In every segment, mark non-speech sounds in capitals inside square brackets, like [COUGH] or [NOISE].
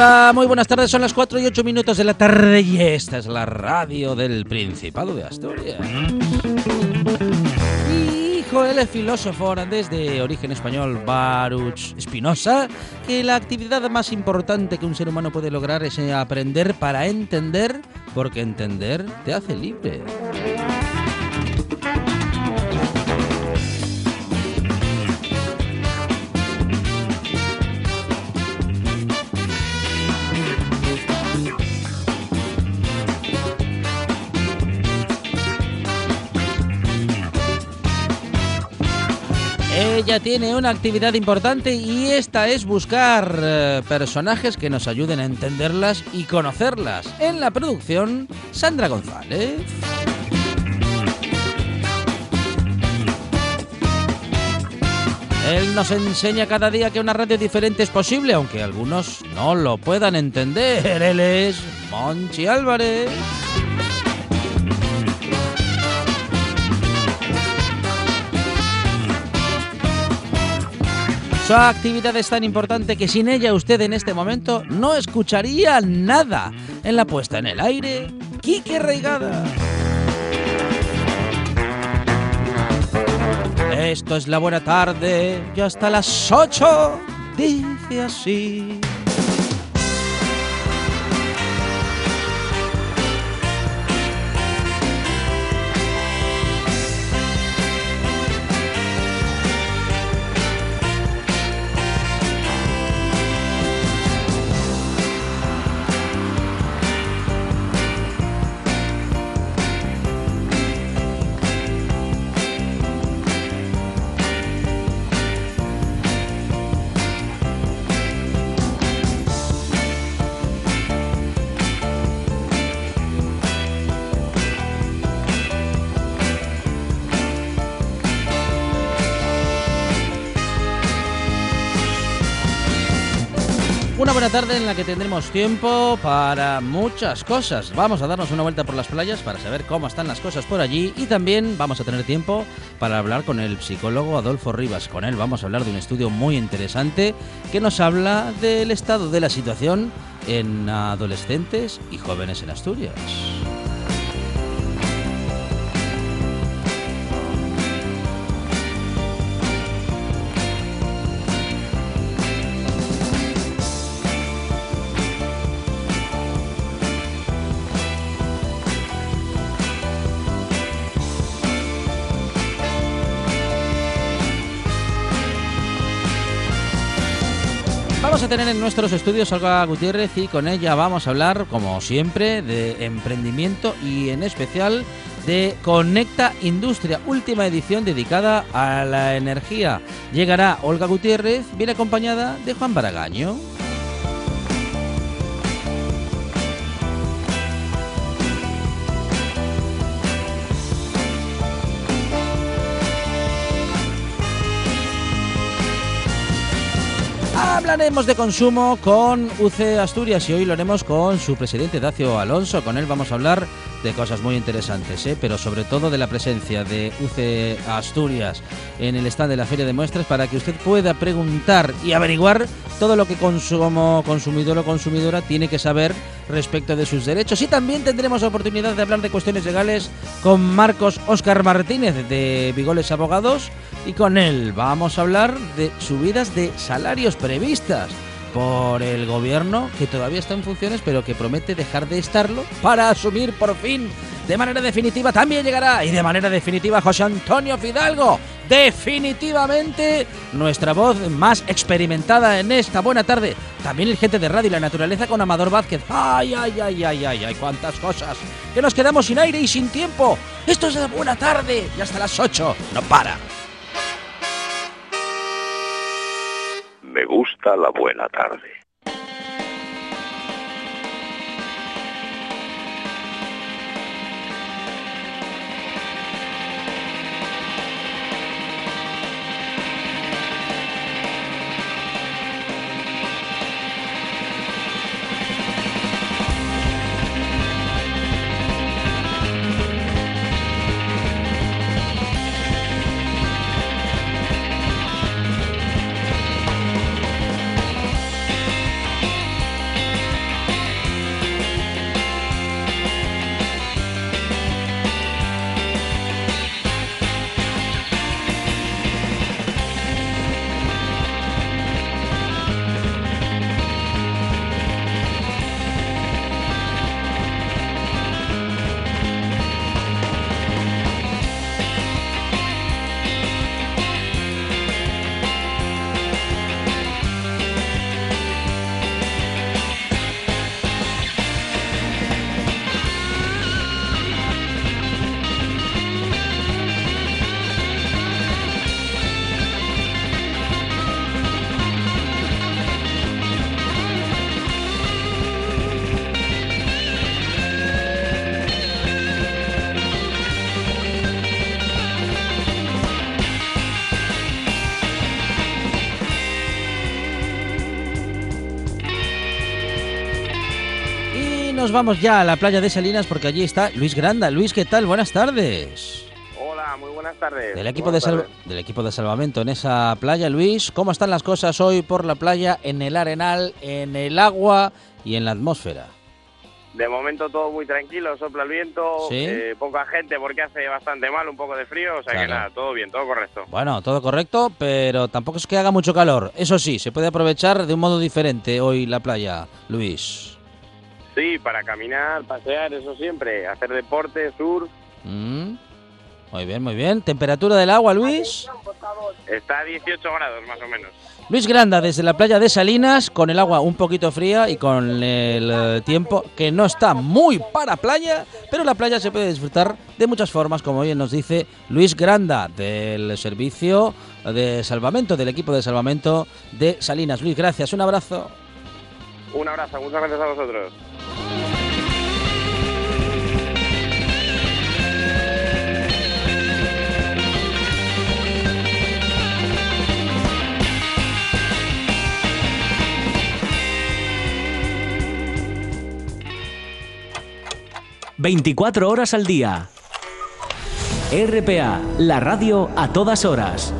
Hola, muy buenas tardes. Son las 4 y 8 minutos de la tarde y esta es la radio del Principado de Asturias. Dijo el filósofo holandés de origen español Baruch Spinoza que la actividad más importante que un ser humano puede lograr es aprender para entender, porque entender te hace libre. Ella tiene una actividad importante y esta es buscar eh, personajes que nos ayuden a entenderlas y conocerlas. En la producción, Sandra González. Él nos enseña cada día que una radio diferente es posible, aunque algunos no lo puedan entender. Él es Monchi Álvarez. Su actividad es tan importante que sin ella usted en este momento no escucharía nada. En la puesta en el aire, Quique Reigada. Esto es la buena tarde, ya hasta las 8, dice así. Buena tarde en la que tendremos tiempo para muchas cosas. Vamos a darnos una vuelta por las playas para saber cómo están las cosas por allí y también vamos a tener tiempo para hablar con el psicólogo Adolfo Rivas. Con él vamos a hablar de un estudio muy interesante que nos habla del estado de la situación en adolescentes y jóvenes en Asturias. Tener en nuestros estudios Olga Gutiérrez y con ella vamos a hablar, como siempre, de emprendimiento y en especial de Conecta Industria, última edición dedicada a la energía. Llegará Olga Gutiérrez, viene acompañada de Juan Baragaño. Hablaremos de consumo con UC Asturias y hoy lo haremos con su presidente Dacio Alonso. Con él vamos a hablar de cosas muy interesantes, ¿eh? pero sobre todo de la presencia de UC Asturias en el stand de la Feria de Muestras para que usted pueda preguntar y averiguar todo lo que como consumidor o consumidora tiene que saber respecto de sus derechos. Y también tendremos oportunidad de hablar de cuestiones legales con Marcos Oscar Martínez de Vigoles Abogados y con él vamos a hablar de subidas de salarios previstas por el gobierno que todavía está en funciones pero que promete dejar de estarlo para asumir por fin. De manera definitiva también llegará y de manera definitiva José Antonio Fidalgo. Definitivamente nuestra voz más experimentada en esta buena tarde. También el gente de radio y la naturaleza con Amador Vázquez. Ay ay ay ay ay ay cuántas cosas. Que nos quedamos sin aire y sin tiempo. Esto es la buena tarde y hasta las 8 no para Me gusta la buena tarde. Nos vamos ya a la playa de Salinas porque allí está Luis Granda. Luis, ¿qué tal? Buenas tardes. Hola, muy buenas tardes. Del equipo, de, del equipo de salvamento en esa playa, Luis, ¿cómo están las cosas hoy por la playa, en el arenal, en el agua y en la atmósfera? De momento todo muy tranquilo, sopla el viento, eh, poca gente porque hace bastante mal, un poco de frío, o sea que nada, todo bien, todo correcto. Bueno, todo correcto, pero tampoco es que haga mucho calor. Eso sí, se puede aprovechar de un modo diferente hoy la playa, Luis. Sí, para caminar, pasear, eso siempre. Hacer deporte, surf. Mm. Muy bien, muy bien. ¿Temperatura del agua, Luis? Está a 18 grados más o menos. Luis Granda desde la playa de Salinas, con el agua un poquito fría y con el eh, tiempo que no está muy para playa, pero la playa se puede disfrutar de muchas formas, como bien nos dice Luis Granda del servicio de salvamento, del equipo de salvamento de Salinas. Luis, gracias, un abrazo. Un abrazo, muchas gracias a vosotros. 24 horas al día. RPA, la radio a todas horas.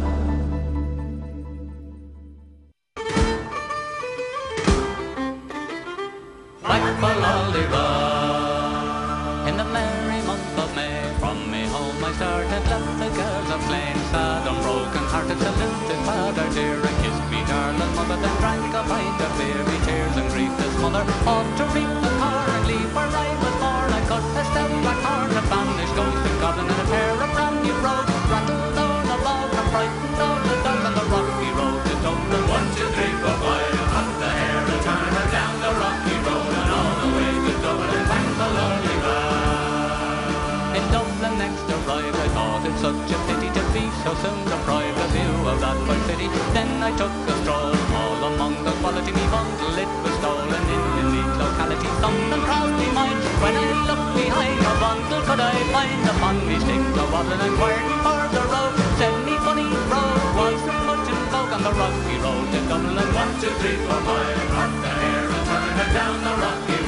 down the rocky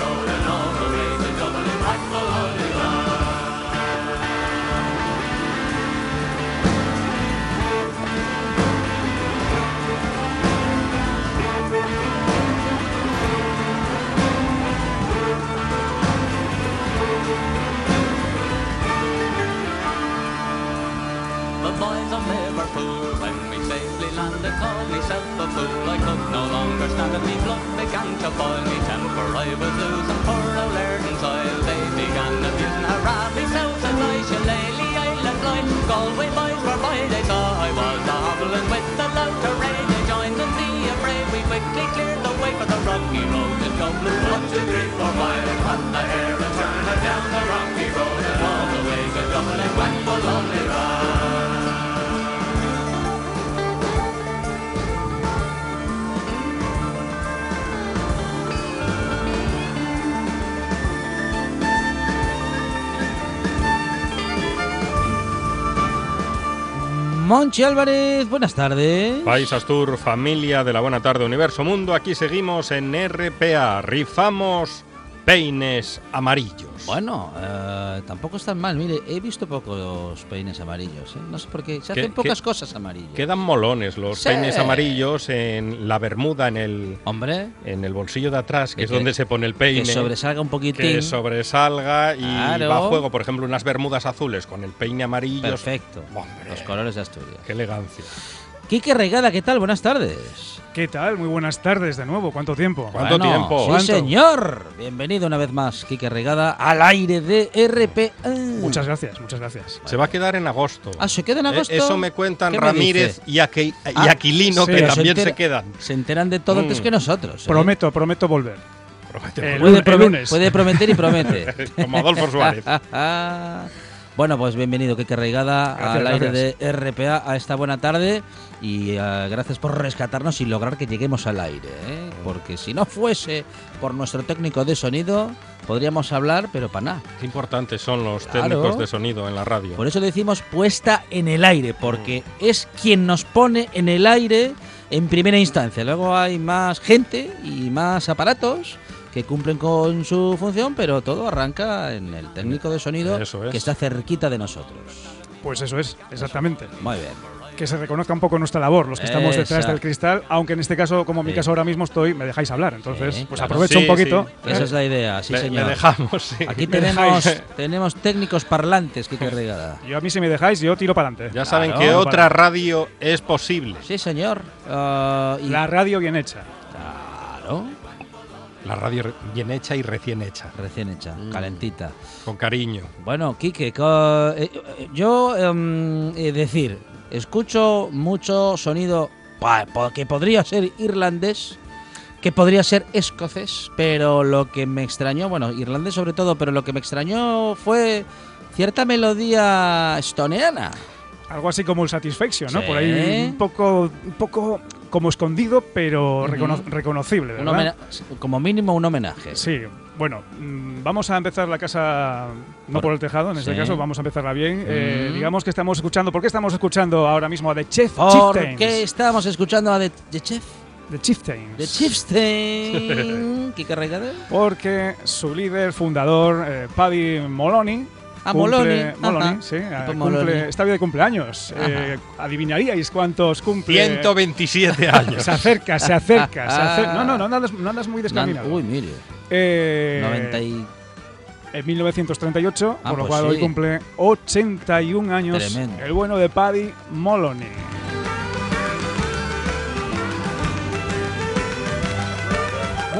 call myself a fool. I could no longer stand it. Me blood began to boil. Me temper I was losing. Poor old Erden's soil. They began abusing her me. self. And I shillelagh, I let fly. Galway boys were by. They saw I was a hobbling with the louter ray. They joined in the affray. We quickly cleared the way for the rocky road. And Dublin one, two, three, four, five. On the air and turn it down the rocky road. And all the way to Dublin went for lonely ride. Monchi Álvarez, buenas tardes. País Astur, familia de la Buena Tarde Universo Mundo, aquí seguimos en RPA, rifamos peines amarillos. Bueno, eh, tampoco están mal. Mire, he visto pocos peines amarillos. ¿eh? No sé por qué. Se hacen pocas cosas amarillas. Quedan molones los peines amarillos en la bermuda, en el. Hombre. En el bolsillo de atrás, que, es donde se pone el peine. Que sobresalga un poquitín. Que sobresalga y va a juego, por ejemplo, unas bermudas azules con el peine amarillo. Perfecto. los colores de Asturias. Qué elegancia. Quique Regada, ¿qué tal? Buenas tardes. ¿Qué tal? Muy buenas tardes de nuevo. ¿Cuánto tiempo? ¿Cuánto tiempo? Sí, señor. Bienvenido una vez más, Quique Regada, al aire de RP. Muchas gracias, muchas gracias. Se va a quedar en agosto. Ah, ¿se queda en eh, agosto? eso me cuentan Ramírez y, ah, Aquilino, que también se, quedan. Se enteran de todo antes mm. que nosotros. ¿eh? Prometo, prometo volver. puede, puede prometer y promete. [LAUGHS] Como Adolfo Suárez. [LAUGHS] Bueno, pues bienvenido, Kike Reigada, al aire de RPA a esta buena tarde y eh, gracias por rescatarnos y lograr que lleguemos al aire, ¿eh? porque si no fuese por nuestro técnico de sonido, podríamos hablar, pero para nada. Qué importantes son los técnicos de sonido en la radio. Por eso decimos puesta en el aire, porque mm. es quien nos pone en el aire en primera instancia. Luego hay más gente y más aparatos que cumplen con su función, pero todo arranca en el técnico de sonido que está cerquita de nosotros. Pues eso es, exactamente. Muy bien. Que se reconozca un poco nuestra labor, los que estamos detrás del cristal, aunque en este caso, como en mi caso ahora mismo estoy, me dejáis hablar. Entonces, pues aprovecho un poquito. Esa es la idea, sí, señor. [LAUGHS] Me dejamos, Aquí tenemos, tenemos técnicos parlantes, que Regada. Yo a mí si me dejáis, yo tiro para adelante. Ya saben que otra radio es posible. Sí, señor. Uh, y la radio bien hecha. Claro. La radio bien hecha y recién hecha. Recién hecha, mm. calentita. Con cariño. Bueno, Quique, eh, eh, yo em, eh, decir, escucho mucho sonido que podría ser irlandés, que podría ser escocés, pero lo que me extrañó, bueno, irlandés sobre todo, pero lo que me extrañó fue cierta melodía estoneana. Algo así como el Satisfaction, ¿no? Por ahí un poco, un poco como escondido, pero reconocible, ¿verdad? como mínimo un homenaje. Sí, bueno, mm, vamos a empezar la casa no por, el tejado, en este caso, vamos a empezarla bien. Eh, digamos que estamos escuchando, ¿por qué estamos escuchando ahora mismo a The Chef ¿Por qué estamos escuchando a The, Chef? The Chieftains. The Chieftains. [LAUGHS] ¿Qué Porque su líder, fundador, eh, Paddy Moloney, a Moloni. Moloni, sí. Cumple, está bien de cumpleaños. Eh, ¿Adivinaríais cuántos cumple? 127 años. se acerca, se acerca, se acerca. No, no, no andas, no andas muy descaminado. Uy, mire. Eh, 90 y... En 1938, por lo pues cual hoy cumple 81 años Tremendo. el bueno de Paddy Moloney.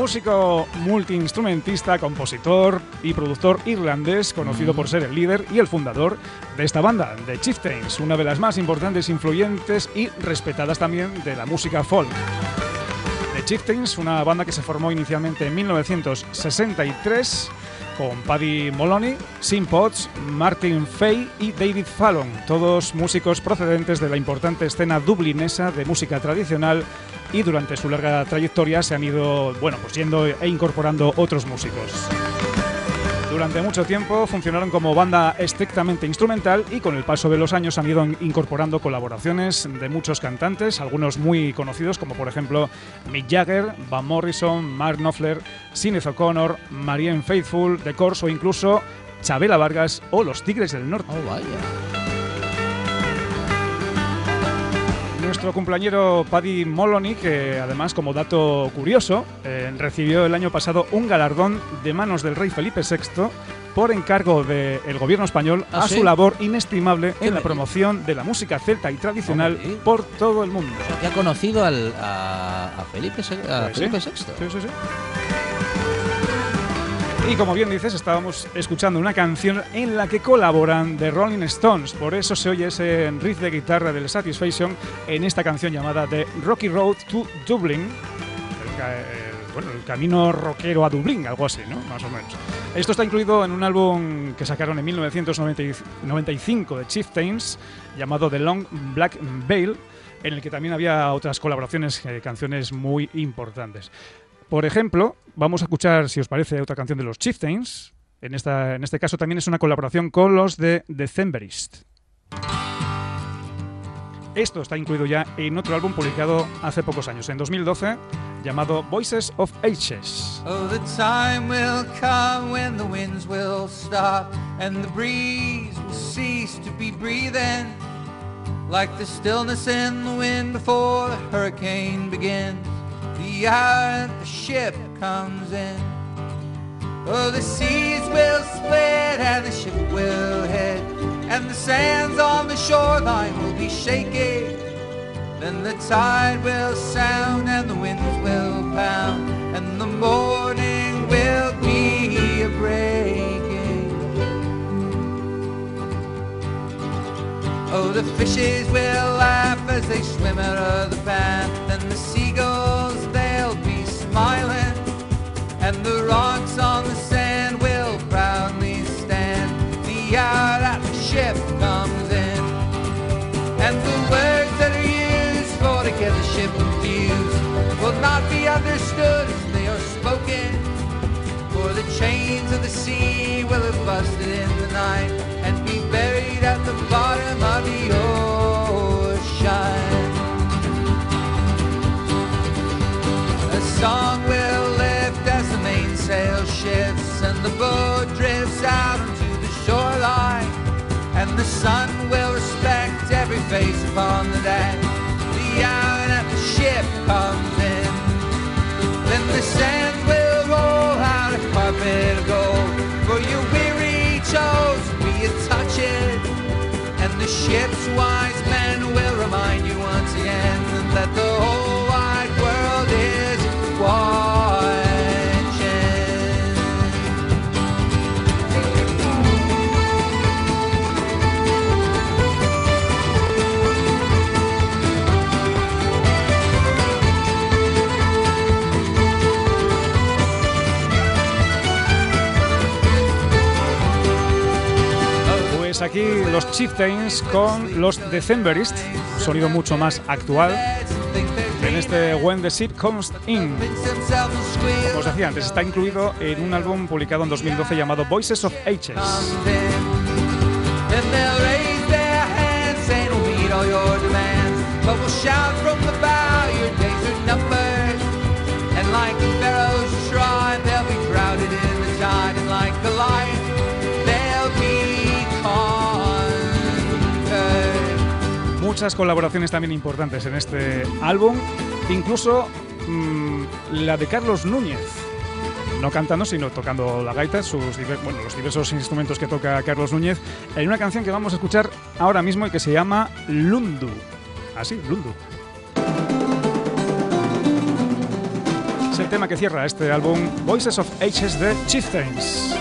Músico multiinstrumentista, compositor y productor irlandés, conocido por ser el líder y el fundador de esta banda, The Chieftains, una de las más importantes, influyentes y respetadas también de la música folk. The Chieftains, una banda que se formó inicialmente en 1963 con Paddy Moloney, Sim Potts, Martin Fay y David Fallon, todos músicos procedentes de la importante escena dublinesa de música tradicional y durante su larga trayectoria se han ido, bueno, pues yendo e incorporando otros músicos. Durante mucho tiempo funcionaron como banda estrictamente instrumental y con el paso de los años han ido incorporando colaboraciones de muchos cantantes, algunos muy conocidos como por ejemplo Mick Jagger, Van Morrison, Mark Knopfler, Sinead O'Connor, Marianne Faithfull, The Corrs o incluso Chabela Vargas o Los Tigres del Norte. Oh, nuestro cumpleañero Paddy Moloney, que además, como dato curioso, eh, recibió el año pasado un galardón de manos del rey Felipe VI por encargo del gobierno español ¿Ah, a su labor inestimable en la promoción de la música celta y tradicional por todo el mundo. que ha conocido al, a, Felipe, a Felipe VI. Sí, sí, sí. Y como bien dices, estábamos escuchando una canción en la que colaboran The Rolling Stones. Por eso se oye ese riff de guitarra del Satisfaction en esta canción llamada The Rocky Road to Dublin. El, bueno, el camino rockero a Dublín, algo así, ¿no? Más o menos. Esto está incluido en un álbum que sacaron en 1995 de Chieftains llamado The Long Black Veil, en el que también había otras colaboraciones, eh, canciones muy importantes. Por ejemplo, vamos a escuchar, si os parece, otra canción de los Chieftains. En, esta, en este caso también es una colaboración con los de Decemberist. Esto está incluido ya en otro álbum publicado hace pocos años, en 2012, llamado Voices of Ages. Oh, the time will come when the winds will stop and the breeze will cease to be breathing like the stillness in the wind before the hurricane begins. The hour that the ship comes in. Oh, the seas will split and the ship will head, and the sands on the shoreline will be shaking. Then the tide will sound and the winds will pound, and the morning will be a breaking. Oh, the fishes will laugh as they swim out of the pan, and the seagulls the rocks on the sand will proudly stand the hour that the ship comes in. And the words that are used for to get the ship confused will not be understood as they are spoken. For the chains of the sea will have busted in the night out onto the shoreline. And the sun will respect every face upon the deck the hour that the ship comes in. Then the sand will roll out a carpet of gold for your weary toes a touch it. And the ship's wise men will remind you once again that the whole pues aquí los Chieftains con los Decemberist, sonido mucho más actual en este When the Seed Comes In. Como os decía antes, está incluido en un álbum publicado en 2012 llamado Voices of Ages. Muchas colaboraciones también importantes en este álbum, incluso mm, la de Carlos Núñez. No cantando, sino tocando la gaita, sus bueno, los diversos instrumentos que toca Carlos Núñez, en una canción que vamos a escuchar ahora mismo y que se llama Lundu. Así, Lundu. Es el tema que cierra este álbum Voices of Ages de Chieftains.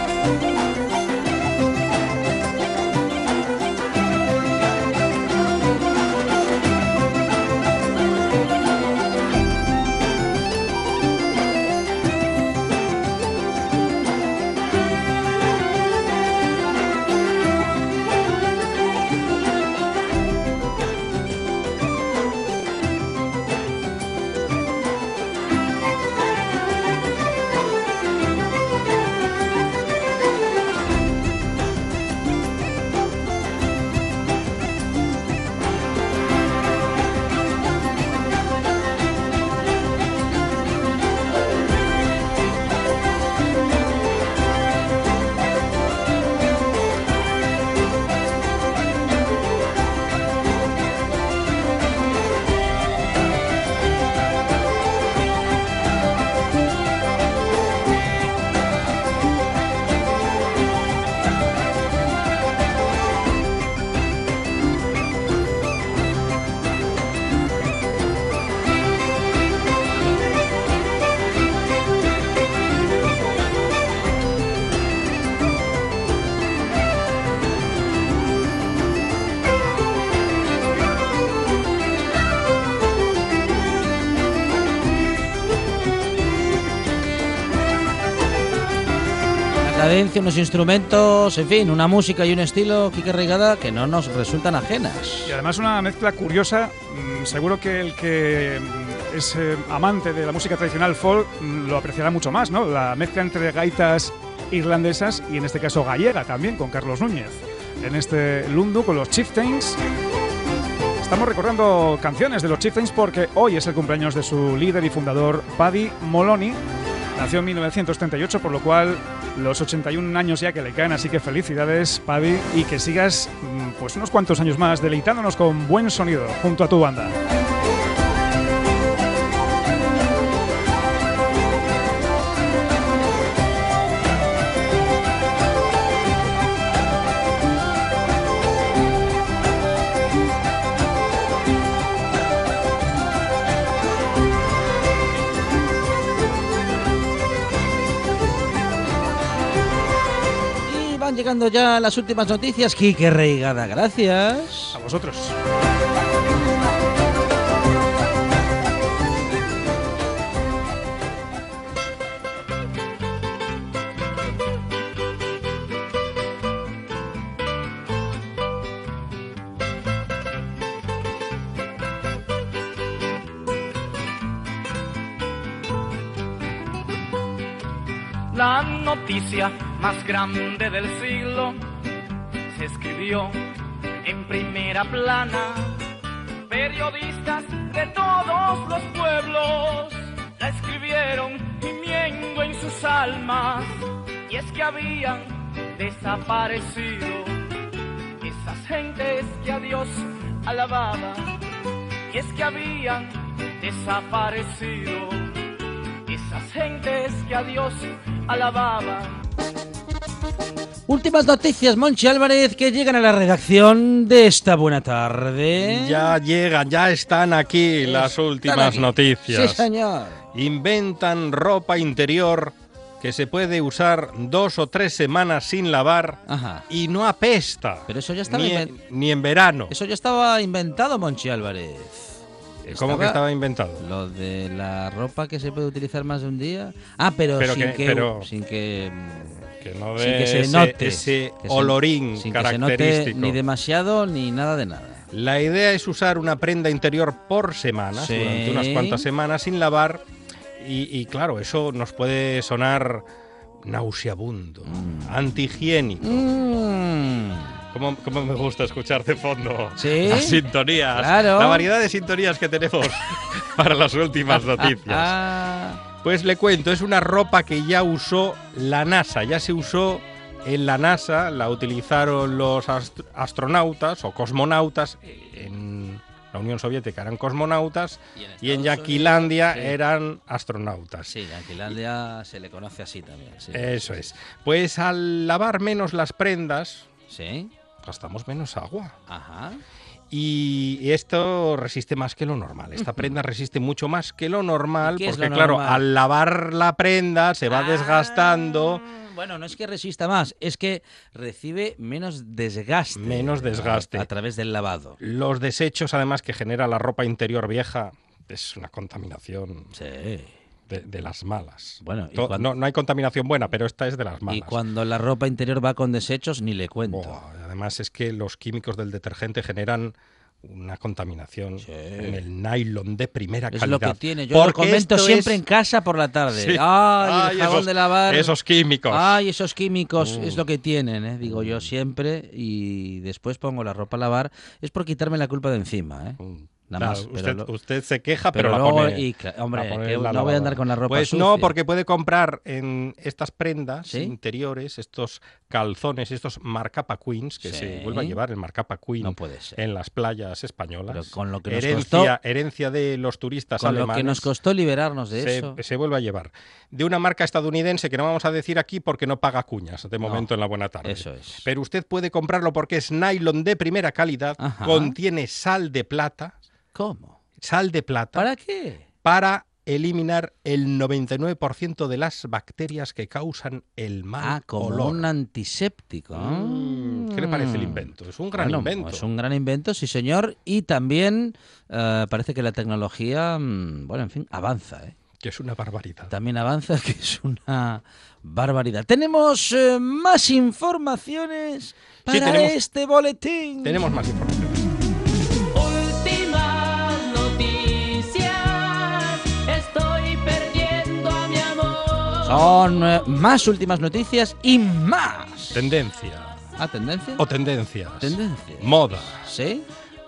Unos instrumentos, en fin, una música y un estilo, Kike Reigada, que no nos resultan ajenas. Y además una mezcla curiosa, mm, seguro que el que mm, es eh, amante de la música tradicional folk mm, lo apreciará mucho más, ¿no? La mezcla entre gaitas irlandesas y en este caso gallega también, con Carlos Núñez. En este Lundu con los Chieftains. Estamos recordando canciones de los Chieftains porque hoy es el cumpleaños de su líder y fundador, Paddy Moloney. Nació en 1938, por lo cual los 81 años ya que le caen, así que felicidades, Paddy, y que sigas mm, pues unos cuantos años más deleitándonos con buen sonido junto a tu banda. Llegando ya las últimas noticias. Quique Reigada, gracias. A vosotros. Más grande del siglo se escribió en primera plana. Periodistas de todos los pueblos la escribieron gimiendo en sus almas. Y es que habían desaparecido esas gentes que a Dios alababa. Y es que habían desaparecido esas gentes que a Dios alababa. Últimas noticias, Monchi Álvarez, que llegan a la redacción de esta buena tarde. Ya llegan, ya están aquí las últimas noticias. Sí, señor. Inventan ropa interior que se puede usar dos o tres semanas sin lavar y no apesta. Pero eso ya estaba ni, en, ni en verano. Eso ya estaba inventado, Monchi Álvarez. ¿Cómo que estaba inventado? Lo de la ropa que se puede utilizar más de un día. Ah, pero, sin, que, sin que que no de se ese, note ese olorín sin característico. Que se note ni demasiado ni nada de nada. La idea es usar una prenda interior por semana, durante unas cuantas semanas sin lavar. Y, claro, eso nos puede sonar nauseabundo, mm. antihigiénico. Mm. ¿Cómo, me gusta escuchar de fondo ¿Sí? las sintonías? La variedad de sintonías que tenemos [LAUGHS] para las últimas noticias. Pues le cuento, es una ropa que ya usó la NASA, ya se usó en la NASA, la utilizaron los astronautas o cosmonautas en la Unión Soviética eran cosmonautas y en, Yaquilandia eran astronautas. Sí, Yaquilandia se le conoce así también. Eso es. Pues al lavar menos las prendas, ¿Sí? gastamos menos agua. Ajá. Y esto resiste más que lo normal. Esta prenda resiste mucho más que lo normal porque, claro, al lavar la prenda se va ah, desgastando. Bueno, no es que resista más, es que recibe menos desgaste. Menos desgaste. A, través del lavado. Los desechos, además, que genera la ropa interior vieja, es una contaminación. Sí. De, las malas. Bueno, no, no, hay contaminación buena, pero esta es de las malas. Y cuando la ropa interior va con desechos, ni le cuento. además es que los químicos del detergente generan una contaminación en el nylon de primera calidad. Es lo que tiene. Yo lo comento siempre en casa por la tarde. Ay, el jabón de lavar. Esos químicos. Ay, esos químicos es lo uh. que tienen, ¿eh? digo yo siempre. Y después pongo la ropa a lavar. Es por quitarme la culpa de encima. ¿eh? Mm usted, se queja, pero, la pone. hombre, no voy a andar con la ropa Pues no, porque puede comprar en estas prendas interiores, estos calzones, estos marcapa queens, que se vuelve a llevar el marcapa queen en las playas españolas. con lo que nos herencia, costó, herencia de los turistas con lo que nos costó liberarnos de se, eso. Se vuelve a llevar. De una marca estadounidense que no vamos a decir aquí porque no paga cuñas de momento en la buena tarde. Eso es. Pero usted puede comprarlo porque es nylon de primera calidad, contiene sal de plata ¿Cómo? Sal de plata. ¿Para qué? Para eliminar el 99% de las bacterias que causan el mal ah, como un antiséptico. Mm, ¿Qué le parece el invento? Es un gran invento. Es un gran invento, sí señor. Y también eh, parece que la tecnología, mm, bueno, en fin, avanza. ¿eh? Que es una barbaridad. También avanza, [LAUGHS] que es una barbaridad. Tenemos eh, más informaciones para este boletín. Tenemos más informaciones. Son eh, más últimas noticias y más. Tendencia. ¿Ah, tendencia? O tendencias. Tendencia. Moda. ¿Sí?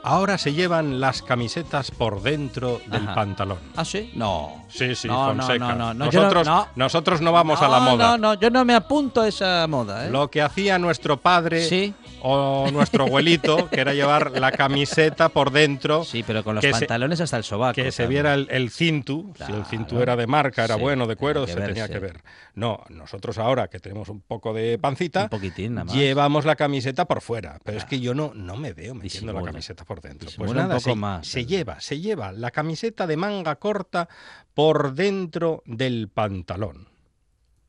Ahora se llevan las camisetas por dentro del Ajá. pantalón. ¿Ah, sí? No. Sí, sí, No, Fonseca. no, no, no, nosotros, no. nosotros no vamos a la moda. No, no, yo no me apunto a esa moda, ¿eh? Lo que hacía nuestro padre Sí. O nuestro abuelito, que era llevar la camiseta por dentro, Sí, pero con los se- pantalones hasta el sobaco. que se viera el, el cintu, si el cintu era de marca, era Sí, bueno, de cuero, se tenía que ver. No, nosotros ahora que tenemos un poco de pancita, Un poquitín, nada más. llevamos la camiseta por fuera. Pero es que yo no, no me veo metiendo la camiseta por dentro. Pues Disimula un nada, poco se, más, se el- lleva, se lleva la camiseta de manga corta por dentro del pantalón.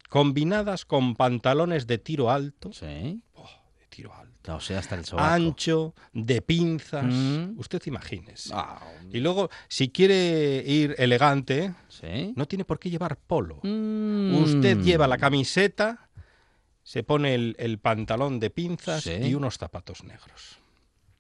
Combinadas con pantalones de tiro alto, Sí. de tiro alto, O sea, hasta el sobaco. ancho, de pinzas. Mm. Usted imagínese. Ah, Y luego, si quiere ir elegante, sí. no tiene por qué llevar polo. Mm. Usted lleva la camiseta, se pone el, el pantalón de pinzas Sí. y unos zapatos negros.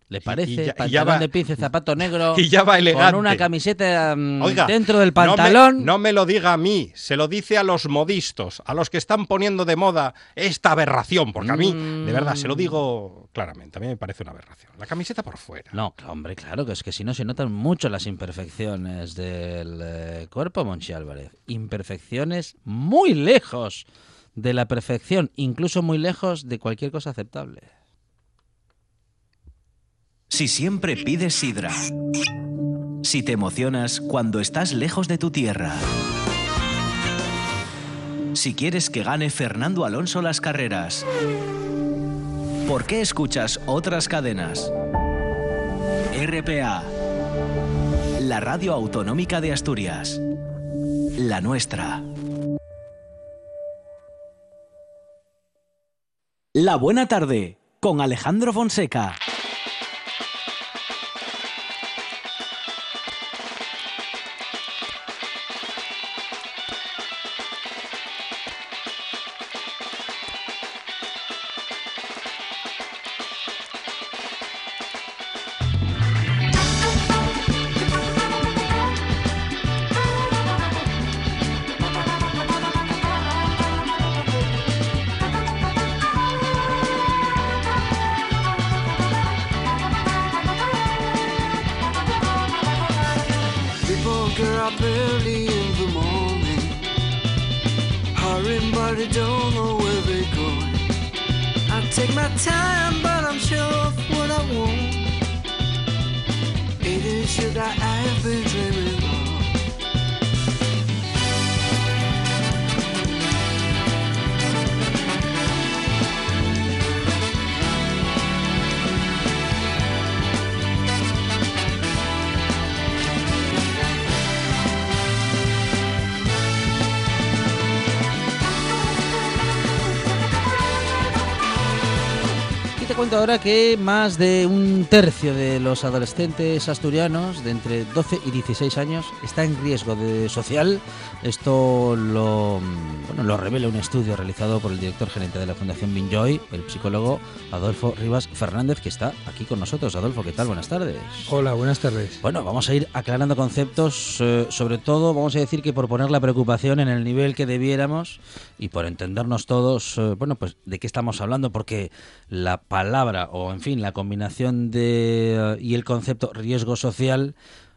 ¿Le parece? y ya- y ya pantalón va- de pince, zapato [LAUGHS] negro. Y ya va elegante. Con una camiseta mm, Oiga, dentro del no me- pantalón. No me, lo diga a mí, se lo dice a los modistos, a los que están poniendo de moda esta aberración, porque a mí, de verdad, se lo digo claramente, a mí me parece una aberración. La camiseta por fuera. No, hombre, claro, que es que si no se notan mucho las imperfecciones del eh, cuerpo, Monchi Álvarez. Imperfecciones muy lejos de la perfección, incluso muy lejos de cualquier cosa aceptable. Si siempre pides sidra. Si te emocionas cuando estás lejos de tu tierra. Si quieres que gane Fernando Alonso las carreras. ¿Por qué escuchas otras cadenas? RPA. La radio autonómica de Asturias. La nuestra. La buena tarde con Alejandro Fonseca. Don't know where they're going. I take my time, but I'm sure of what I want. It is sugar I've been dreaming cuento ahora que más de un tercio de los adolescentes asturianos de entre 12 y 16 años está en riesgo de social. Esto lo, bueno, lo revela un estudio realizado por el director gerente de la Fundación Binjoy, el psicólogo Adolfo Rivas Fernández, que está aquí con nosotros. Adolfo, ¿qué tal? Buenas tardes. Hola, buenas tardes. Bueno, vamos a ir aclarando conceptos, eh, sobre todo vamos a decir que por poner la preocupación en el nivel que debiéramos y por entendernos todos, eh, bueno, pues de qué estamos hablando, porque la palabra o en fin, la combinación de eh, y el concepto riesgo social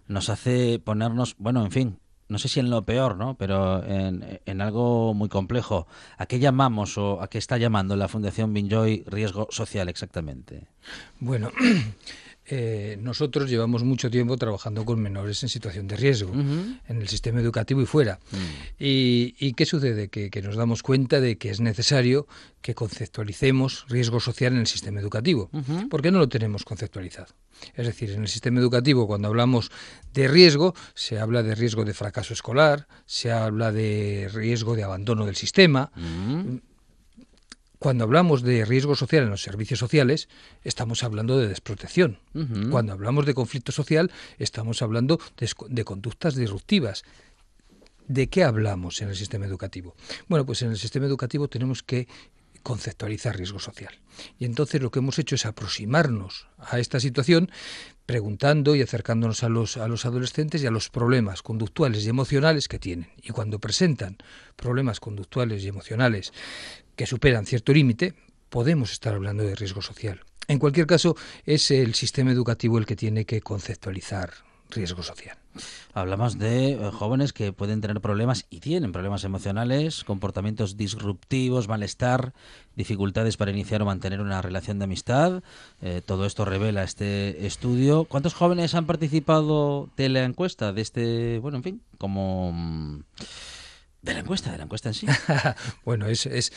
nos hace ponernos, bueno, en fin, no sé si en lo peor, ¿no? Pero en, en algo muy complejo. ¿A qué llamamos o a qué está llamando la Fundación Binjoy riesgo social exactamente? Bueno, eh, nosotros llevamos mucho tiempo trabajando con menores en situación de riesgo, en el sistema educativo y fuera. ¿Y, y qué sucede? Que, que nos damos cuenta de que es necesario que conceptualicemos riesgo social en el sistema educativo. Ujú. ¿Por qué no lo tenemos conceptualizado? Es decir, en el sistema educativo, cuando hablamos de riesgo, se habla de riesgo de fracaso escolar, se habla de riesgo de abandono del sistema. Mm. Cuando hablamos de riesgo social en los servicios sociales, estamos hablando de desprotección. Cuando hablamos de conflicto social, estamos hablando de, de conductas disruptivas. ¿De qué hablamos en el sistema educativo? Bueno, pues en el sistema educativo tenemos que conceptualizar riesgo social. Y entonces lo que hemos hecho es aproximarnos a esta situación preguntando y acercándonos a los, a los adolescentes y a los problemas conductuales y emocionales que tienen. Y cuando presentan problemas conductuales y emocionales que superan cierto límite, podemos estar hablando de riesgo social. En cualquier caso, es el sistema educativo el que tiene que conceptualizar riesgo social. Hablamos de eh, jóvenes que pueden tener problemas y tienen problemas emocionales, comportamientos disruptivos, malestar, dificultades para iniciar o mantener una relación de amistad. Eh, todo esto revela este estudio. ¿Cuántos jóvenes han participado de la encuesta? De este, bueno, en fin, como... Mm, de la encuesta, de la encuesta en sí. [LAUGHS] bueno, es, es,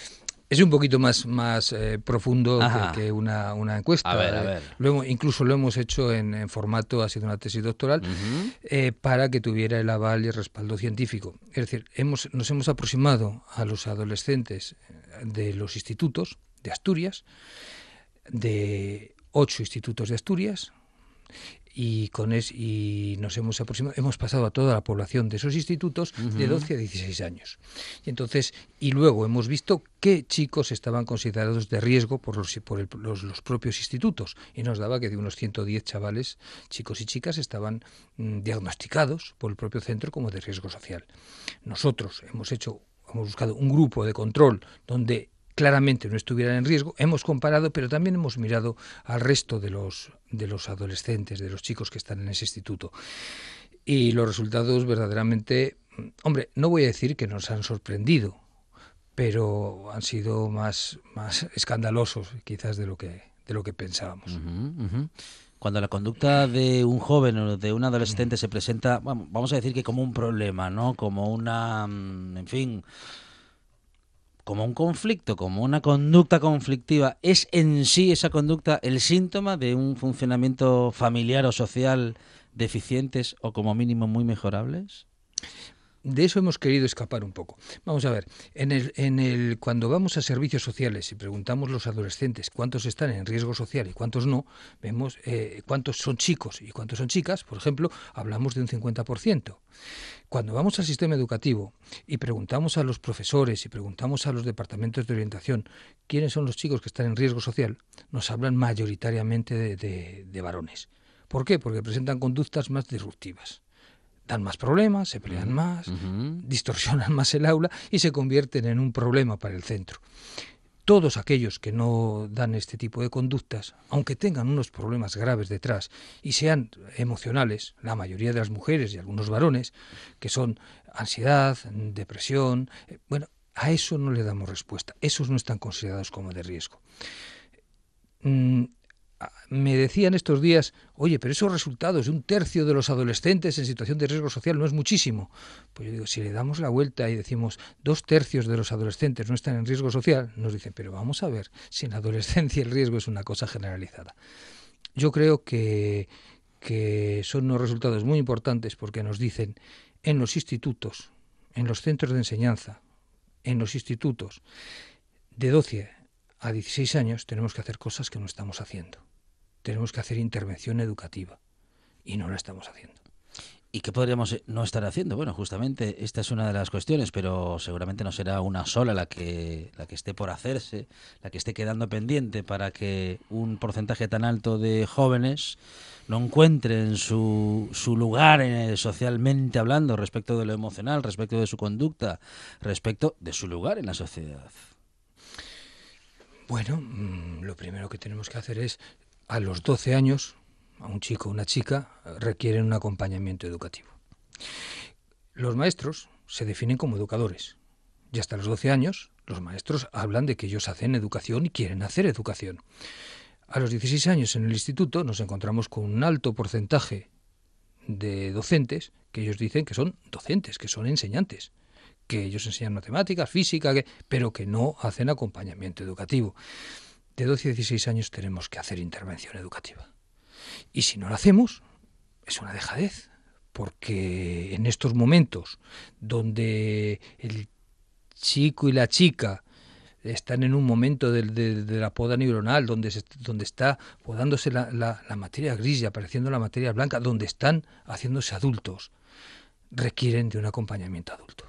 es un poquito más, más eh, profundo que, una, una, encuesta. A ver, a ver. Lo incluso lo hemos hecho en, formato, ha sido una tesis doctoral, eh, para que tuviera el aval y el respaldo científico. Es decir, hemos, nos hemos aproximado a los adolescentes de los institutos de Asturias, de ocho institutos de Asturias, y con es, y nos hemos aproximado, hemos pasado a toda la población de esos institutos de 12 a 16 años. Y entonces, y luego hemos visto qué chicos estaban considerados de riesgo por los, por los, los, propios institutos. Y nos daba que de unos 110 chavales, chicos y chicas, estaban mm, diagnosticados por el propio centro como de riesgo social. Nosotros hemos hecho, hemos buscado un grupo de control donde claramente no estuvieran en riesgo. Hemos comparado, pero también hemos mirado al resto de los, de los adolescentes, de los chicos que están en ese instituto. Y los resultados verdaderamente, hombre, no voy a decir que nos han sorprendido, pero han sido más, más escandalosos quizás de lo que, de lo que pensábamos. Cuando la conducta de un joven o de un adolescente se presenta, vamos a decir que como un problema, ¿no? Como una, mm, en fin, como un conflicto, como una conducta conflictiva, ¿es en sí esa conducta el síntoma de un funcionamiento familiar o social deficientes o como mínimo muy mejorables? De eso hemos querido escapar un poco. Vamos a ver, en el, en el, cuando vamos a servicios sociales y preguntamos a los adolescentes cuántos están en riesgo social y cuántos no, vemos eh, cuántos son chicos y cuántos son chicas, por ejemplo, hablamos de un 50%. Cuando vamos al sistema educativo y preguntamos a los profesores y preguntamos a los departamentos de orientación quiénes son los chicos que están en riesgo social, nos hablan mayoritariamente de, de varones. ¿Por qué? Porque presentan conductas más disruptivas dan más problemas, se pelean más, distorsionan más el aula y se convierten en un problema para el centro. Todos aquellos que no dan este tipo de conductas, aunque tengan unos problemas graves detrás y sean emocionales, la mayoría de las mujeres y algunos varones, que son ansiedad, depresión, eh, bueno, a eso no le damos respuesta. Esos no están considerados como de riesgo. Mm, me decían estos días, oye, pero esos resultados de un tercio de los adolescentes en situación de riesgo social no es muchísimo. Pues yo digo, si le damos la vuelta y decimos dos tercios de los adolescentes no están en riesgo social, nos dicen, pero vamos a ver si en la adolescencia el riesgo es una cosa generalizada. Yo creo que, que son unos resultados muy importantes porque nos dicen en los institutos, en los centros de enseñanza, en los institutos, de 12 a 16 años tenemos que hacer cosas que no estamos haciendo tenemos que hacer intervención educativa y no la estamos haciendo. ¿Y qué podríamos no estar haciendo? Bueno, justamente esta es una de las cuestiones, pero seguramente no será una sola la que, la que esté por hacerse, la que esté quedando pendiente para que un porcentaje tan alto de jóvenes no encuentren su, su lugar eh, socialmente hablando respecto de lo emocional, respecto de su conducta, respecto de su lugar en la sociedad. Bueno, mm, lo primero que tenemos que hacer es a los 12 años, a un chico o una chica, requieren un acompañamiento educativo. Los maestros se definen como educadores. Y hasta los 12 años, los maestros hablan de que ellos hacen educación y quieren hacer educación. A los 16 años en el instituto nos encontramos con un alto porcentaje de docentes que ellos dicen que son docentes, que son enseñantes, que ellos enseñan matemáticas, física, pero que no hacen acompañamiento educativo de 12 a 16 años tenemos que hacer intervención educativa. Y si no lo hacemos, es una dejadez, porque en estos momentos donde el chico y la chica están en un momento de, la poda neuronal, donde, donde está podándose la, la, materia gris y apareciendo la materia blanca, donde están haciéndose adultos, requieren de un acompañamiento adulto.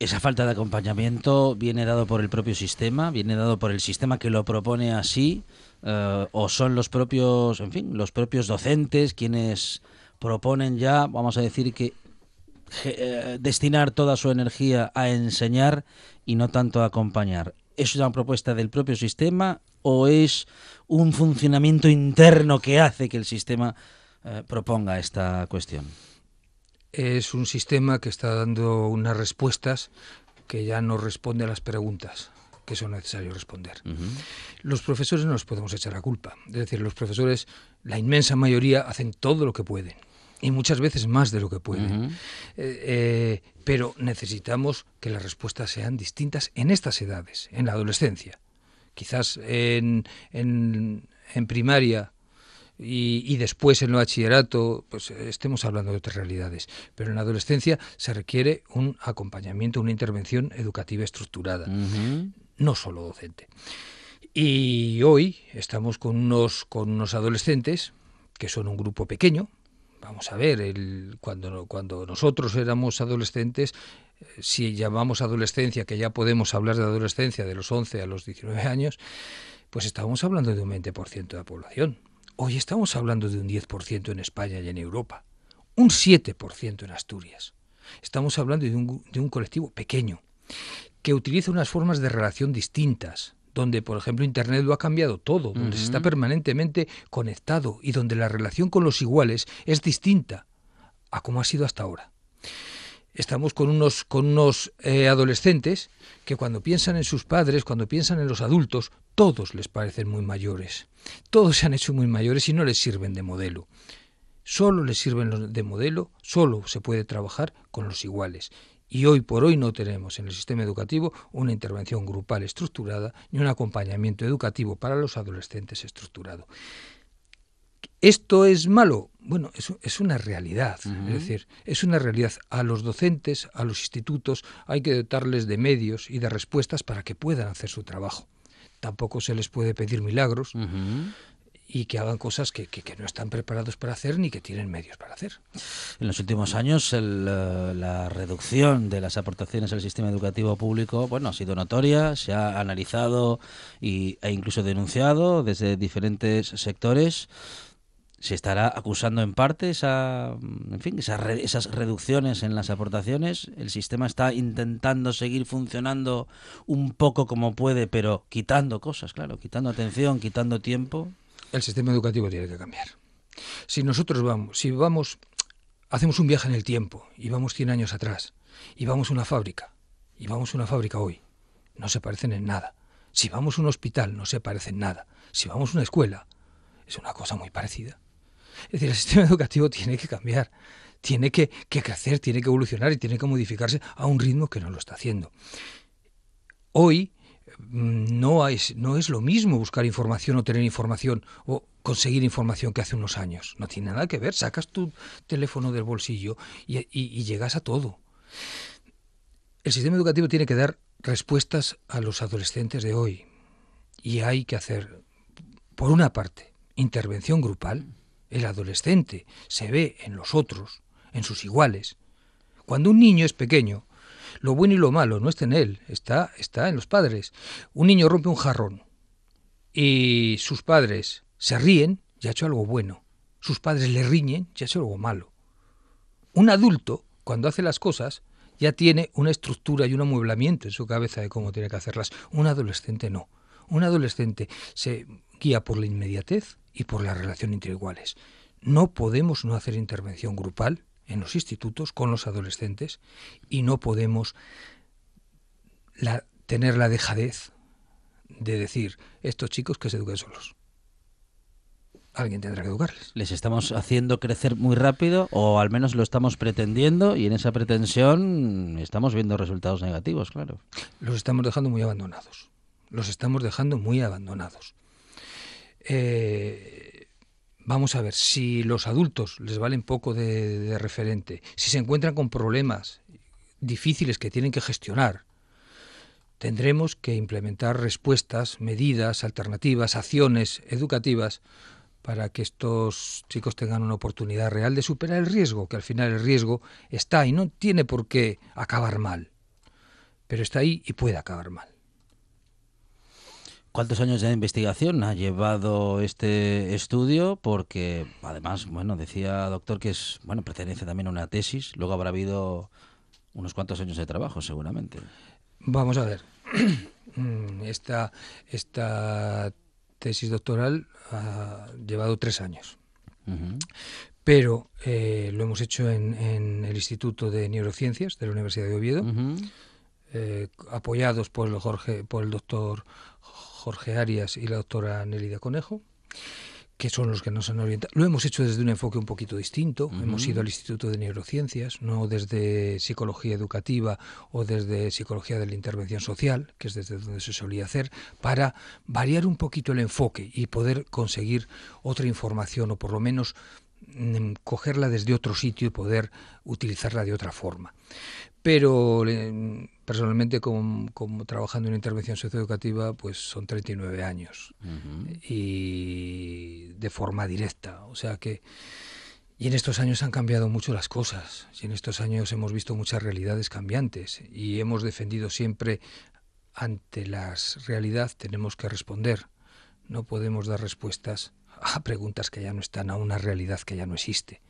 Esa falta de acompañamiento viene dado por el propio sistema, viene dado por el sistema que lo propone así, eh, o son los propios, en fin, los propios docentes quienes proponen ya, vamos a decir que eh, destinar toda su energía a enseñar y no tanto a acompañar. ¿Es una propuesta del propio sistema o es un funcionamiento interno que hace que el sistema eh, proponga esta cuestión? Es un sistema que está dando unas respuestas que ya no responde a las preguntas que son necesarios responder. Los profesores no nos podemos echar la culpa. Es decir, los profesores, la inmensa mayoría, hacen todo lo que pueden y muchas veces más de lo que pueden. Eh, eh, pero necesitamos que las respuestas sean distintas en estas edades, en la adolescencia. Quizás en, en, en primaria y, después en el bachillerato, pues estemos hablando de otras realidades. Pero en la adolescencia se requiere un acompañamiento, una intervención educativa estructurada, no solo docente. Y hoy estamos con unos, con unos adolescentes que son un grupo pequeño, vamos a ver, el, cuando, cuando nosotros éramos adolescentes, eh, si llamamos adolescencia, que ya podemos hablar de adolescencia de los 11 a los 19 años, pues estábamos hablando de un 20% de la población. Hoy estamos hablando de un 10% en España y en Europa, un 7% en Asturias. Estamos hablando de un, de un colectivo pequeño, que utiliza unas formas de relación distintas, donde, por ejemplo, Internet lo ha cambiado todo, donde se está permanentemente conectado y donde la relación con los iguales es distinta a como ha sido hasta ahora. Estamos con unos, con unos eh, adolescentes que cuando piensan en sus padres, cuando piensan en los adultos, todos les parecen muy mayores. Todos se han hecho muy mayores y no les sirven de modelo. Solo les sirven de modelo, solo se puede trabajar con los iguales y hoy por hoy no tenemos en el sistema educativo una intervención grupal estructurada ni un acompañamiento educativo para los adolescentes estructurado. ¿Esto es malo? Bueno, es, es una realidad. Es decir, es una realidad. A los docentes, a los institutos, hay que dotarles de medios y de respuestas para que puedan hacer su trabajo. Tampoco se les puede pedir milagros y que hagan cosas que, no están preparados para hacer ni que tienen medios para hacer. En los últimos años eh, la reducción de las aportaciones al sistema educativo público bueno, ha sido notoria, se ha analizado y, e incluso denunciado desde diferentes sectores. Se estará acusando en parte esa, en fin, esas reducciones en las aportaciones. El sistema está intentando seguir funcionando un poco como puede, pero quitando cosas, claro, quitando atención, quitando tiempo el sistema educativo tiene que cambiar. Si nosotros vamos, si vamos, hacemos un viaje en el tiempo y vamos 100 años atrás y vamos a una fábrica y vamos a una fábrica hoy, no se parecen en nada. Si vamos a un hospital, no se parecen en nada. Si vamos a una escuela, es una cosa muy parecida. Es decir, el sistema educativo tiene que cambiar, tiene que, que crecer, tiene que evolucionar y tiene que modificarse a un ritmo que no lo está haciendo. Hoy Mm, no es, no es lo mismo buscar información o tener información o conseguir información que hace unos años. No tiene nada que ver. Sacas tu teléfono del bolsillo y, llegas a todo. El sistema educativo tiene que dar respuestas a los adolescentes de hoy. Y hay que hacer, por una parte, intervención grupal. El adolescente se ve en los otros, en sus iguales. Cuando un niño es pequeño, lo bueno y lo malo no está en él, está, está en los padres. Un niño rompe un jarrón y sus padres se ríen, ya ha hecho algo bueno. Sus padres le riñen, ya ha hecho algo malo. Un adulto, cuando hace las cosas, ya tiene una estructura y un amueblamiento en su cabeza de cómo tiene que hacerlas. Un adolescente no. Un adolescente se guía por la inmediatez y por la relación entre iguales. No podemos no hacer intervención grupal en los institutos con los adolescentes y no podemos tener la dejadez de decir estos chicos que se eduquen solos. Alguien tendrá que educarles. Les estamos haciendo crecer muy rápido o al menos lo estamos pretendiendo y en esa pretensión estamos viendo resultados negativos, claro. Los estamos dejando muy abandonados. Los estamos dejando muy abandonados. Eh, Vamos a ver, si los adultos les valen poco de, referente, si se encuentran con problemas difíciles que tienen que gestionar, tendremos que implementar respuestas, medidas, alternativas, acciones educativas para que estos chicos tengan una oportunidad real de superar el riesgo, que al final el riesgo está y no tiene por qué acabar mal, pero está ahí y puede acabar mal. ¿Cuántos años de investigación ha llevado este estudio? Porque además, bueno, decía doctor que es, bueno, pertenece también a una tesis, luego habrá habido unos cuantos años de trabajo seguramente. Vamos a ver. [CLEARS THROAT] Esta, esta tesis doctoral ha llevado tres años. Pero eh, lo hemos hecho en, en, el Instituto de Neurociencias de la Universidad de Oviedo, eh, apoyados por el, Jorge, por el doctor Jorge Arias y la doctora Nelida Conejo que son los que nos han orientado. Lo hemos hecho desde un enfoque un poquito distinto. Hemos ido al Instituto de Neurociencias, no desde psicología educativa o desde psicología de la intervención social, que es desde donde se solía hacer, para variar un poquito el enfoque y poder conseguir otra información o por lo menos mm, cogerla desde otro sitio y poder utilizarla de otra forma pero personalmente como, trabajando en intervención socioeducativa pues son 39 años. Y de forma directa. O sea que y en estos años han cambiado mucho las cosas. Y en estos años hemos visto muchas realidades cambiantes. Y hemos defendido siempre ante las realidades tenemos que responder. No podemos dar respuestas a preguntas que ya no están a una realidad que ya no existe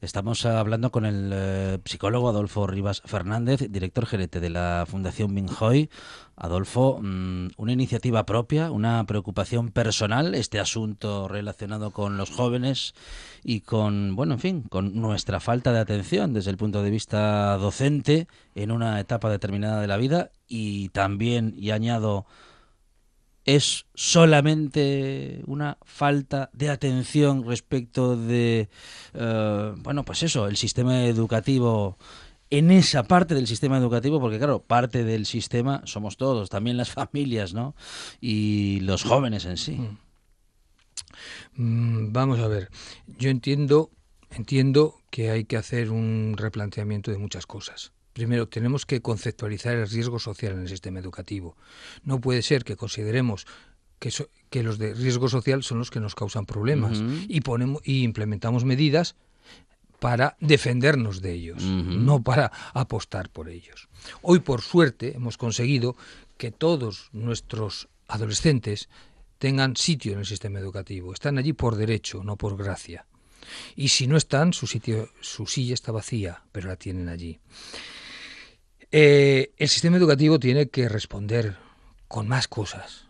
Estamos hablando con el eh, psicólogo Adolfo Rivas Fernández, director gerente de la Fundación Minjoy. Adolfo, mm, una iniciativa propia, una preocupación personal, este asunto relacionado con los jóvenes y con, bueno, en fin, con nuestra falta de atención desde el punto de vista docente en una etapa determinada de la vida y también, y añado, es solamente una falta de atención respecto de, eh, bueno, pues eso, el sistema educativo en esa parte del sistema educativo, porque claro, parte del sistema somos todos, también las [LAUGHS] familias, ¿no? Y los jóvenes en sí. Mm, vamos a ver, yo entiendo, entiendo que hay que hacer un replanteamiento de muchas cosas. Primero, tenemos que conceptualizar el riesgo social en el sistema educativo. No puede ser que consideremos que, que los de riesgo social son los que nos causan problemas y, ponemos, y implementamos medidas para defendernos de ellos, no para apostar por ellos. Hoy, por suerte, hemos conseguido que todos nuestros adolescentes tengan sitio en el sistema educativo. Están allí por derecho, no por gracia. Y si no están, su sitio, su silla está vacía, pero la tienen allí. Eh, el sistema educativo tiene que responder con más cosas.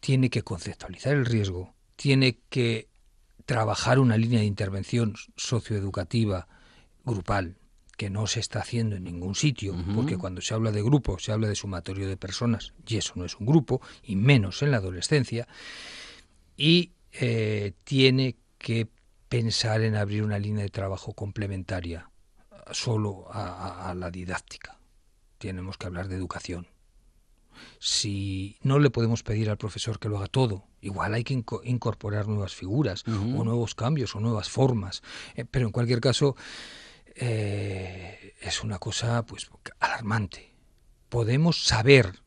Tiene que conceptualizar el riesgo, tiene que trabajar una línea de intervención socioeducativa grupal que no se está haciendo en ningún sitio, porque cuando se habla de grupo se habla de sumatorio de personas y eso no es un grupo, y menos en la adolescencia, y eh, tiene que pensar en abrir una línea de trabajo complementaria solo a la didáctica tenemos que hablar de educación. Si no le podemos pedir al profesor que lo haga todo, igual hay que incorporar nuevas figuras o nuevos cambios o nuevas formas. Eh, pero en cualquier caso, eh, es una cosa pues alarmante. Podemos saber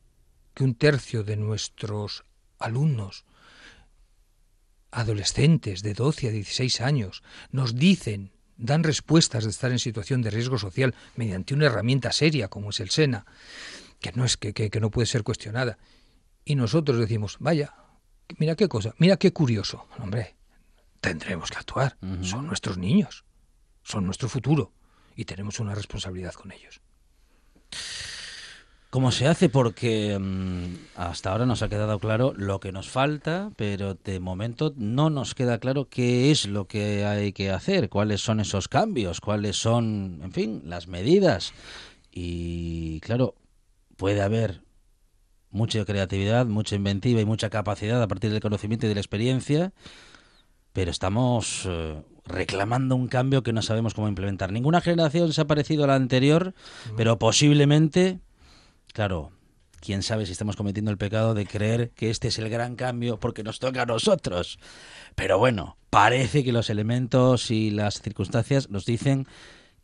que un tercio de nuestros alumnos adolescentes de 12 a 16 años nos dicen dan respuestas de estar en situación de riesgo social mediante una herramienta seria como es el SENA, que no, es, que, que, no puede ser cuestionada. Y nosotros decimos, vaya, mira qué cosa, mira qué curioso. Hombre, tendremos que actuar. Son nuestros niños, son nuestro futuro y tenemos una responsabilidad con ellos. ¿Cómo se hace? Porque mm, hasta ahora nos ha quedado claro lo que nos falta, pero de momento no nos queda claro qué es lo que hay que hacer, cuáles son esos cambios, cuáles son, en fin, las medidas. Y claro, puede haber mucha creatividad, mucha inventiva y mucha capacidad a partir del conocimiento y de la experiencia, pero estamos eh, reclamando un cambio que no sabemos cómo implementar. Ninguna generación se ha parecido a la anterior, pero posiblemente Claro, quién sabe si estamos cometiendo el pecado de creer que este es el gran cambio porque nos toca a nosotros. Pero bueno, parece que los elementos y las circunstancias nos dicen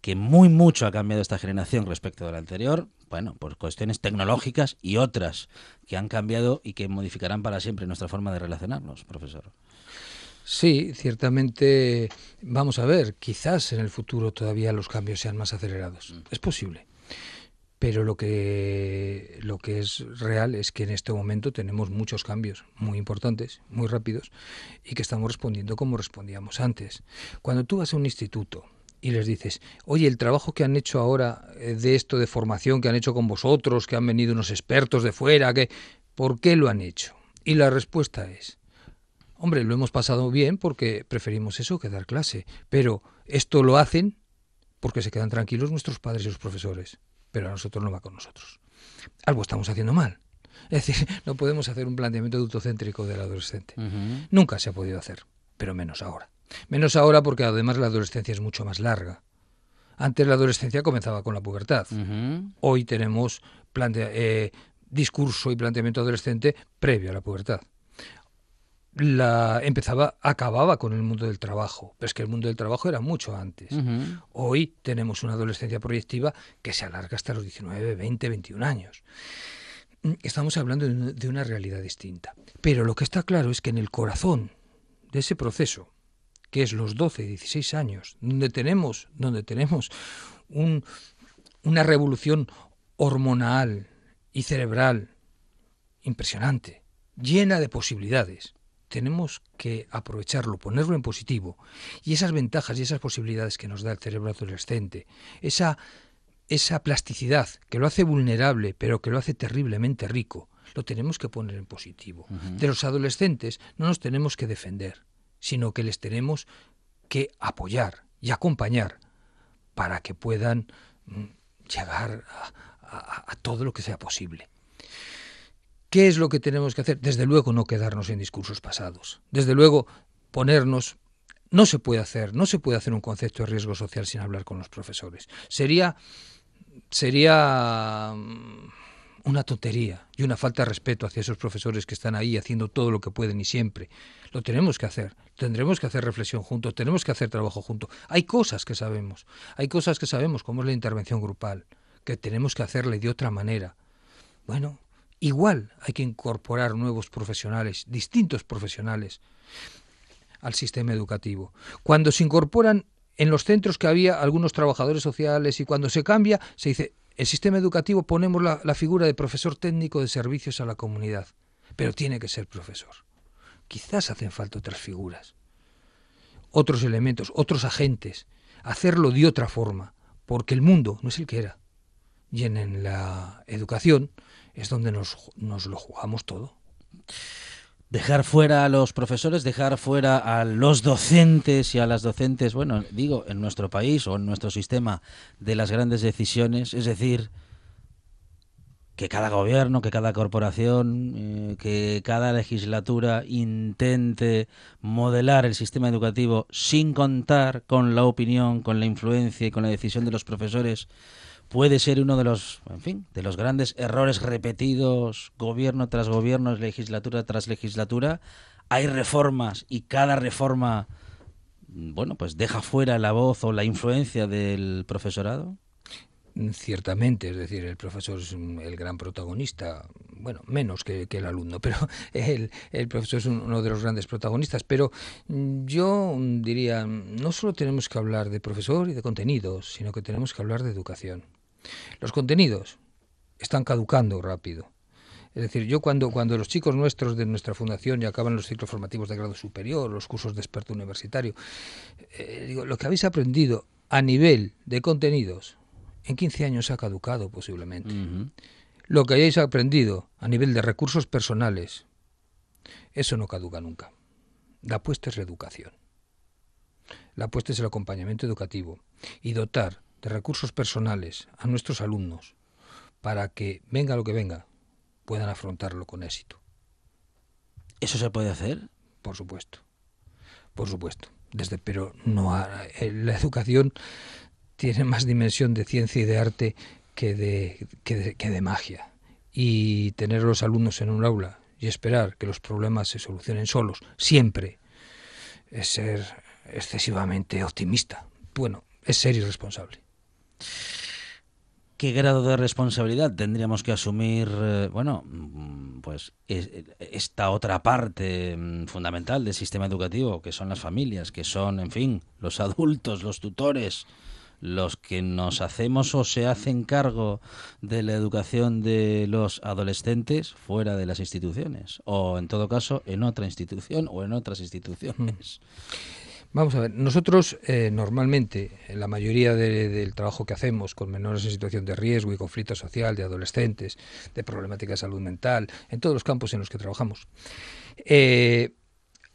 que muy mucho ha cambiado esta generación respecto de la anterior, bueno, por cuestiones tecnológicas y otras que han cambiado y que modificarán para siempre nuestra forma de relacionarnos, profesor. Sí, ciertamente, vamos a ver, quizás en el futuro todavía los cambios sean más acelerados. Mm. Es posible. Pero lo que, lo que es real es que en este momento tenemos muchos cambios muy importantes, muy rápidos, y que estamos respondiendo como respondíamos antes. Cuando tú vas a un instituto y les dices, oye, el trabajo que han hecho ahora eh, de esto de formación que han hecho con vosotros, que han venido unos expertos de fuera, que, ¿por qué lo han hecho? Y la respuesta es, Hombre, lo hemos pasado bien porque preferimos eso que dar clase, pero esto lo hacen porque se quedan tranquilos nuestros padres y los profesores, pero a nosotros no va con nosotros. Algo estamos haciendo mal. Es decir, [LAUGHS] no podemos hacer un planteamiento autocéntrico del adolescente. Nunca se ha podido hacer, pero menos ahora. Menos ahora porque además la adolescencia es mucho más larga. Antes la adolescencia comenzaba con la pubertad. Hoy tenemos eh, discurso y planteamiento adolescente previo a la pubertad la empezaba, acababa con el mundo del trabajo, pero es que el mundo del trabajo era mucho antes. Hoy tenemos una adolescencia proyectiva que se alarga hasta los 19, 20, 21 años. Estamos hablando de una realidad distinta. Pero lo que está claro es que en el corazón de ese proceso, que es los 12, 16 años, donde tenemos, donde tenemos una revolución hormonal y cerebral impresionante, llena de posibilidades, tenemos que aprovecharlo, ponerlo en positivo. Y esas ventajas y esas posibilidades que nos da el cerebro adolescente, esa, esa plasticidad que lo hace vulnerable, pero que lo hace terriblemente rico, lo tenemos que poner en positivo. De los adolescentes no nos tenemos que defender, sino que les tenemos que apoyar y acompañar para que puedan mm, llegar a todo lo que sea posible. ¿Qué es lo que tenemos que hacer? Desde luego no quedarnos en discursos pasados. Desde luego ponernos... No se puede hacer, no se puede hacer un concepto de riesgo social sin hablar con los profesores. Sería, sería mm, una tontería y una falta de respeto hacia esos profesores que están ahí haciendo todo lo que pueden y siempre. Lo tenemos que hacer, tendremos que hacer reflexión juntos, tenemos que hacer trabajo juntos. Hay cosas que sabemos, hay cosas que sabemos, como es la intervención grupal, que tenemos que hacerle de otra manera. Bueno, Igual hay que incorporar nuevos profesionales, distintos profesionales, al sistema educativo. Cuando se incorporan en los centros que había algunos trabajadores sociales y cuando se cambia, se dice, el sistema educativo ponemos la, figura de profesor técnico de servicios a la comunidad, pero tiene que ser profesor. Quizás hacen falta otras figuras, otros elementos, otros agentes, hacerlo de otra forma, porque el mundo no es el que era. Y en la educación es donde nos, nos lo jugamos todo. Dejar fuera a los profesores, dejar fuera a los docentes y a las docentes, bueno, digo, en nuestro país o en nuestro sistema de las grandes decisiones, es decir, que cada gobierno, que cada corporación, eh, que cada legislatura intente modelar el sistema educativo sin contar con la opinión, con la influencia y con la decisión de los profesores puede ser uno de los, en fin, de los grandes errores repetidos gobierno tras gobierno, legislatura tras legislatura. Hay reformas y cada reforma, bueno, pues deja fuera la voz o la influencia del profesorado. Ciertamente, es decir, el profesor es el gran protagonista, bueno, menos que, el alumno, [LAUGHS] pero el, el, profesor es uno de los grandes protagonistas. Pero yo diría, no solo tenemos que hablar de profesor y de contenidos, sino que tenemos que hablar de educación. Los contenidos están caducando rápido. Es decir, yo cuando, cuando los chicos nuestros de nuestra fundación ya acaban los ciclos formativos de grado superior, los cursos de experto universitario, eh, digo, lo que habéis aprendido a nivel de contenidos en 15 años ha caducado posiblemente. Lo que hayáis aprendido a nivel de recursos personales, eso no caduca nunca. La apuesta es la educación. La apuesta es el acompañamiento educativo y dotar de recursos personales a nuestros alumnos para que, venga lo que venga, puedan afrontarlo con éxito. ¿Eso se puede hacer? Por supuesto, por supuesto. Desde, pero no eh, la educación tiene más dimensión de ciencia y de arte que de, que que de magia. Y tener a los alumnos en un aula y esperar que los problemas se solucionen solos, siempre, es ser excesivamente optimista. Bueno, es ser irresponsable. ¿Qué grado de responsabilidad tendríamos que asumir, eh, bueno, mm, pues esta otra parte mm, fundamental del sistema educativo, que son las familias, que son, en fin, los adultos, los tutores, los que nos hacemos o se hacen cargo de la educación de los adolescentes fuera de las instituciones, o en todo caso en otra institución o en otras instituciones? Vamos a ver, nosotros eh, normalmente, en la mayoría del trabajo que hacemos con menores en situación de riesgo y conflicto social, de adolescentes, de problemática de salud mental, en todos los campos en los que trabajamos, eh,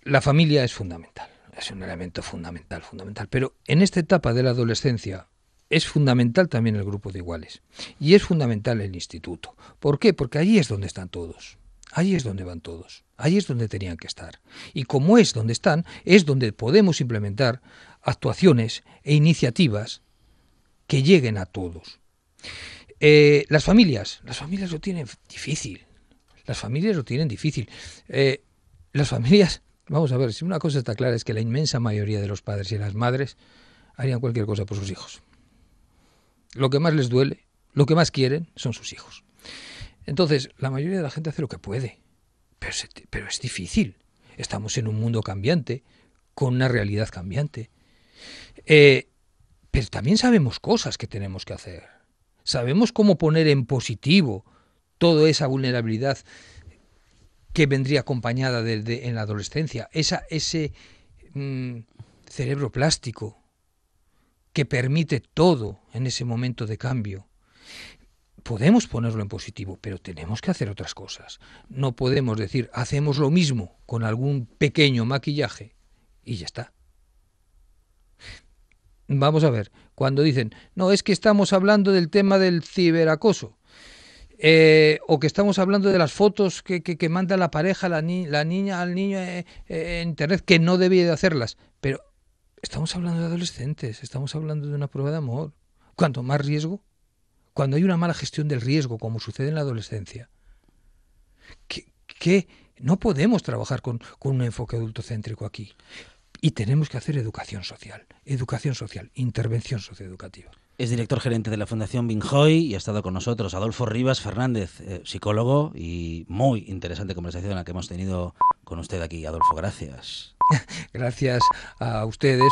la familia es fundamental, es un elemento fundamental, fundamental. Pero en esta etapa de la adolescencia es fundamental también el grupo de iguales y es fundamental el instituto. ¿Por qué? Porque allí es donde están todos. Ahí es donde van todos, ahí es donde tenían que estar. Y como es donde están, es donde podemos implementar actuaciones e iniciativas que lleguen a todos. Eh, las familias, las familias lo tienen difícil. Las familias lo tienen difícil. Eh, las familias, vamos a ver, si una cosa está clara es que la inmensa mayoría de los padres y las madres harían cualquier cosa por sus hijos. Lo que más les duele, lo que más quieren son sus hijos. Entonces, la mayoría de la gente hace lo que puede, pero, es difícil. Estamos en un mundo cambiante, con una realidad cambiante. Eh, pero también sabemos cosas que tenemos que hacer. Sabemos cómo poner en positivo toda esa vulnerabilidad que vendría acompañada en la adolescencia, esa, ese mm, cerebro plástico que permite todo en ese momento de cambio podemos ponerlo en positivo, pero tenemos que hacer otras cosas. No podemos decir, hacemos lo mismo con algún pequeño maquillaje y ya está. Vamos a ver, cuando dicen, no, es que estamos hablando del tema del ciberacoso, eh, o que estamos hablando de las fotos que, que, manda la pareja, la, la niña al niño eh, eh, en Internet, que no debía de hacerlas, pero estamos hablando de adolescentes, estamos hablando de una prueba de amor. Cuanto más riesgo, cuando hay una mala gestión del riesgo, como sucede en la adolescencia, que, no podemos trabajar con, un enfoque adultocéntrico aquí. Y tenemos que hacer educación social, educación social, intervención socioeducativa. Es director gerente de la Fundación Binjoy y ha estado con nosotros Adolfo Rivas Fernández, eh, psicólogo, y muy interesante conversación la que hemos tenido con usted aquí. Adolfo, gracias. [LAUGHS] gracias a ustedes